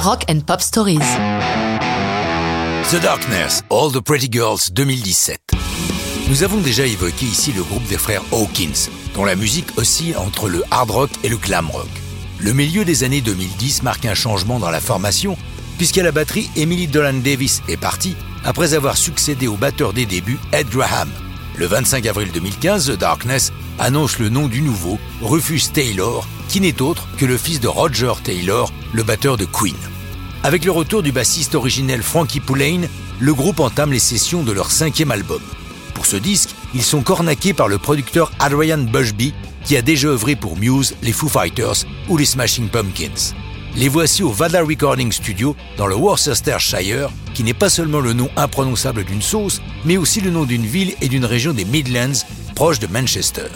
Rock and Pop Stories. The Darkness, All the Pretty Girls 2017. Nous avons déjà évoqué ici le groupe des frères Hawkins, dont la musique oscille entre le hard rock et le glam rock. Le milieu des années 2010 marque un changement dans la formation, puisqu'à la batterie, Emily Dolan Davis est partie après avoir succédé au batteur des débuts, Ed Graham. Le 25 avril 2015, The Darkness annonce le nom du nouveau, Rufus Taylor, qui n'est autre que le fils de Roger Taylor, le batteur de Queen. Avec le retour du bassiste originel Frankie Poulain, le groupe entame les sessions de leur cinquième album. Pour ce disque, ils sont cornaqués par le producteur Adrian Bushby, qui a déjà œuvré pour Muse, les Foo Fighters ou les Smashing Pumpkins. Les voici au Vada Recording Studio dans le Worcestershire, qui n'est pas seulement le nom imprononçable d'une sauce, mais aussi le nom d'une ville et d'une région des Midlands, proche de Manchester.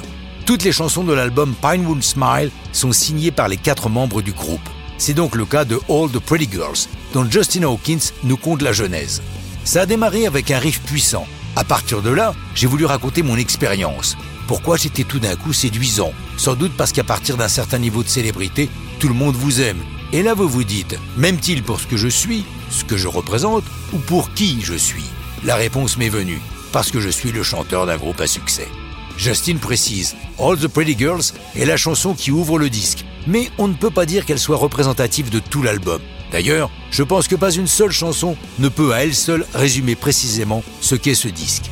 Toutes les chansons de l'album Pinewood Smile sont signées par les quatre membres du groupe. C'est donc le cas de All the Pretty Girls, dont Justin Hawkins nous conte la genèse. Ça a démarré avec un riff puissant. À partir de là, j'ai voulu raconter mon expérience. Pourquoi j'étais tout d'un coup séduisant? Sans doute parce qu'à partir d'un certain niveau de célébrité, tout le monde vous aime. Et là, vous vous dites, m'aime-t-il pour ce que je suis, ce que je représente, ou pour qui je suis? La réponse m'est venue, parce que je suis le chanteur d'un groupe à succès. Justin précise, All the Pretty Girls est la chanson qui ouvre le disque, mais on ne peut pas dire qu'elle soit représentative de tout l'album. D'ailleurs, je pense que pas une seule chanson ne peut à elle seule résumer précisément ce qu'est ce disque.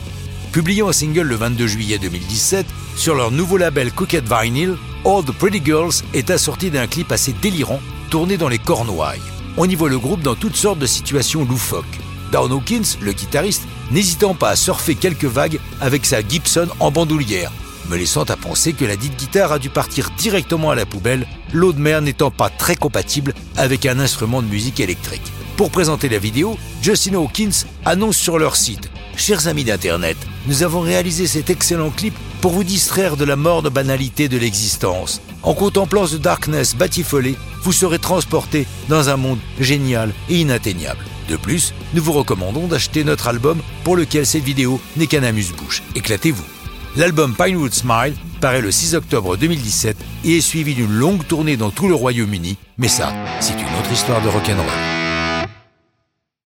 Publié en single le 22 juillet 2017, sur leur nouveau label Cooked Vinyl, All the Pretty Girls est assorti d'un clip assez délirant tourné dans les Cornouailles. On y voit le groupe dans toutes sortes de situations loufoques. Down Hawkins, le guitariste, n'hésitant pas à surfer quelques vagues avec sa Gibson en bandoulière, me laissant à penser que la dite guitare a dû partir directement à la poubelle, l'eau de mer n'étant pas très compatible avec un instrument de musique électrique. Pour présenter la vidéo, Justin Hawkins annonce sur leur site Chers amis d'Internet, nous avons réalisé cet excellent clip pour vous distraire de la morne banalité de l'existence. En contemplant The Darkness batifolé, vous serez transporté dans un monde génial et inatteignable. De plus, nous vous recommandons d'acheter notre album pour lequel cette vidéo n'est qu'un amuse-bouche. Éclatez-vous. L'album Pinewood Smile paraît le 6 octobre 2017 et est suivi d'une longue tournée dans tout le Royaume-Uni, mais ça, c'est une autre histoire de rock'n'roll.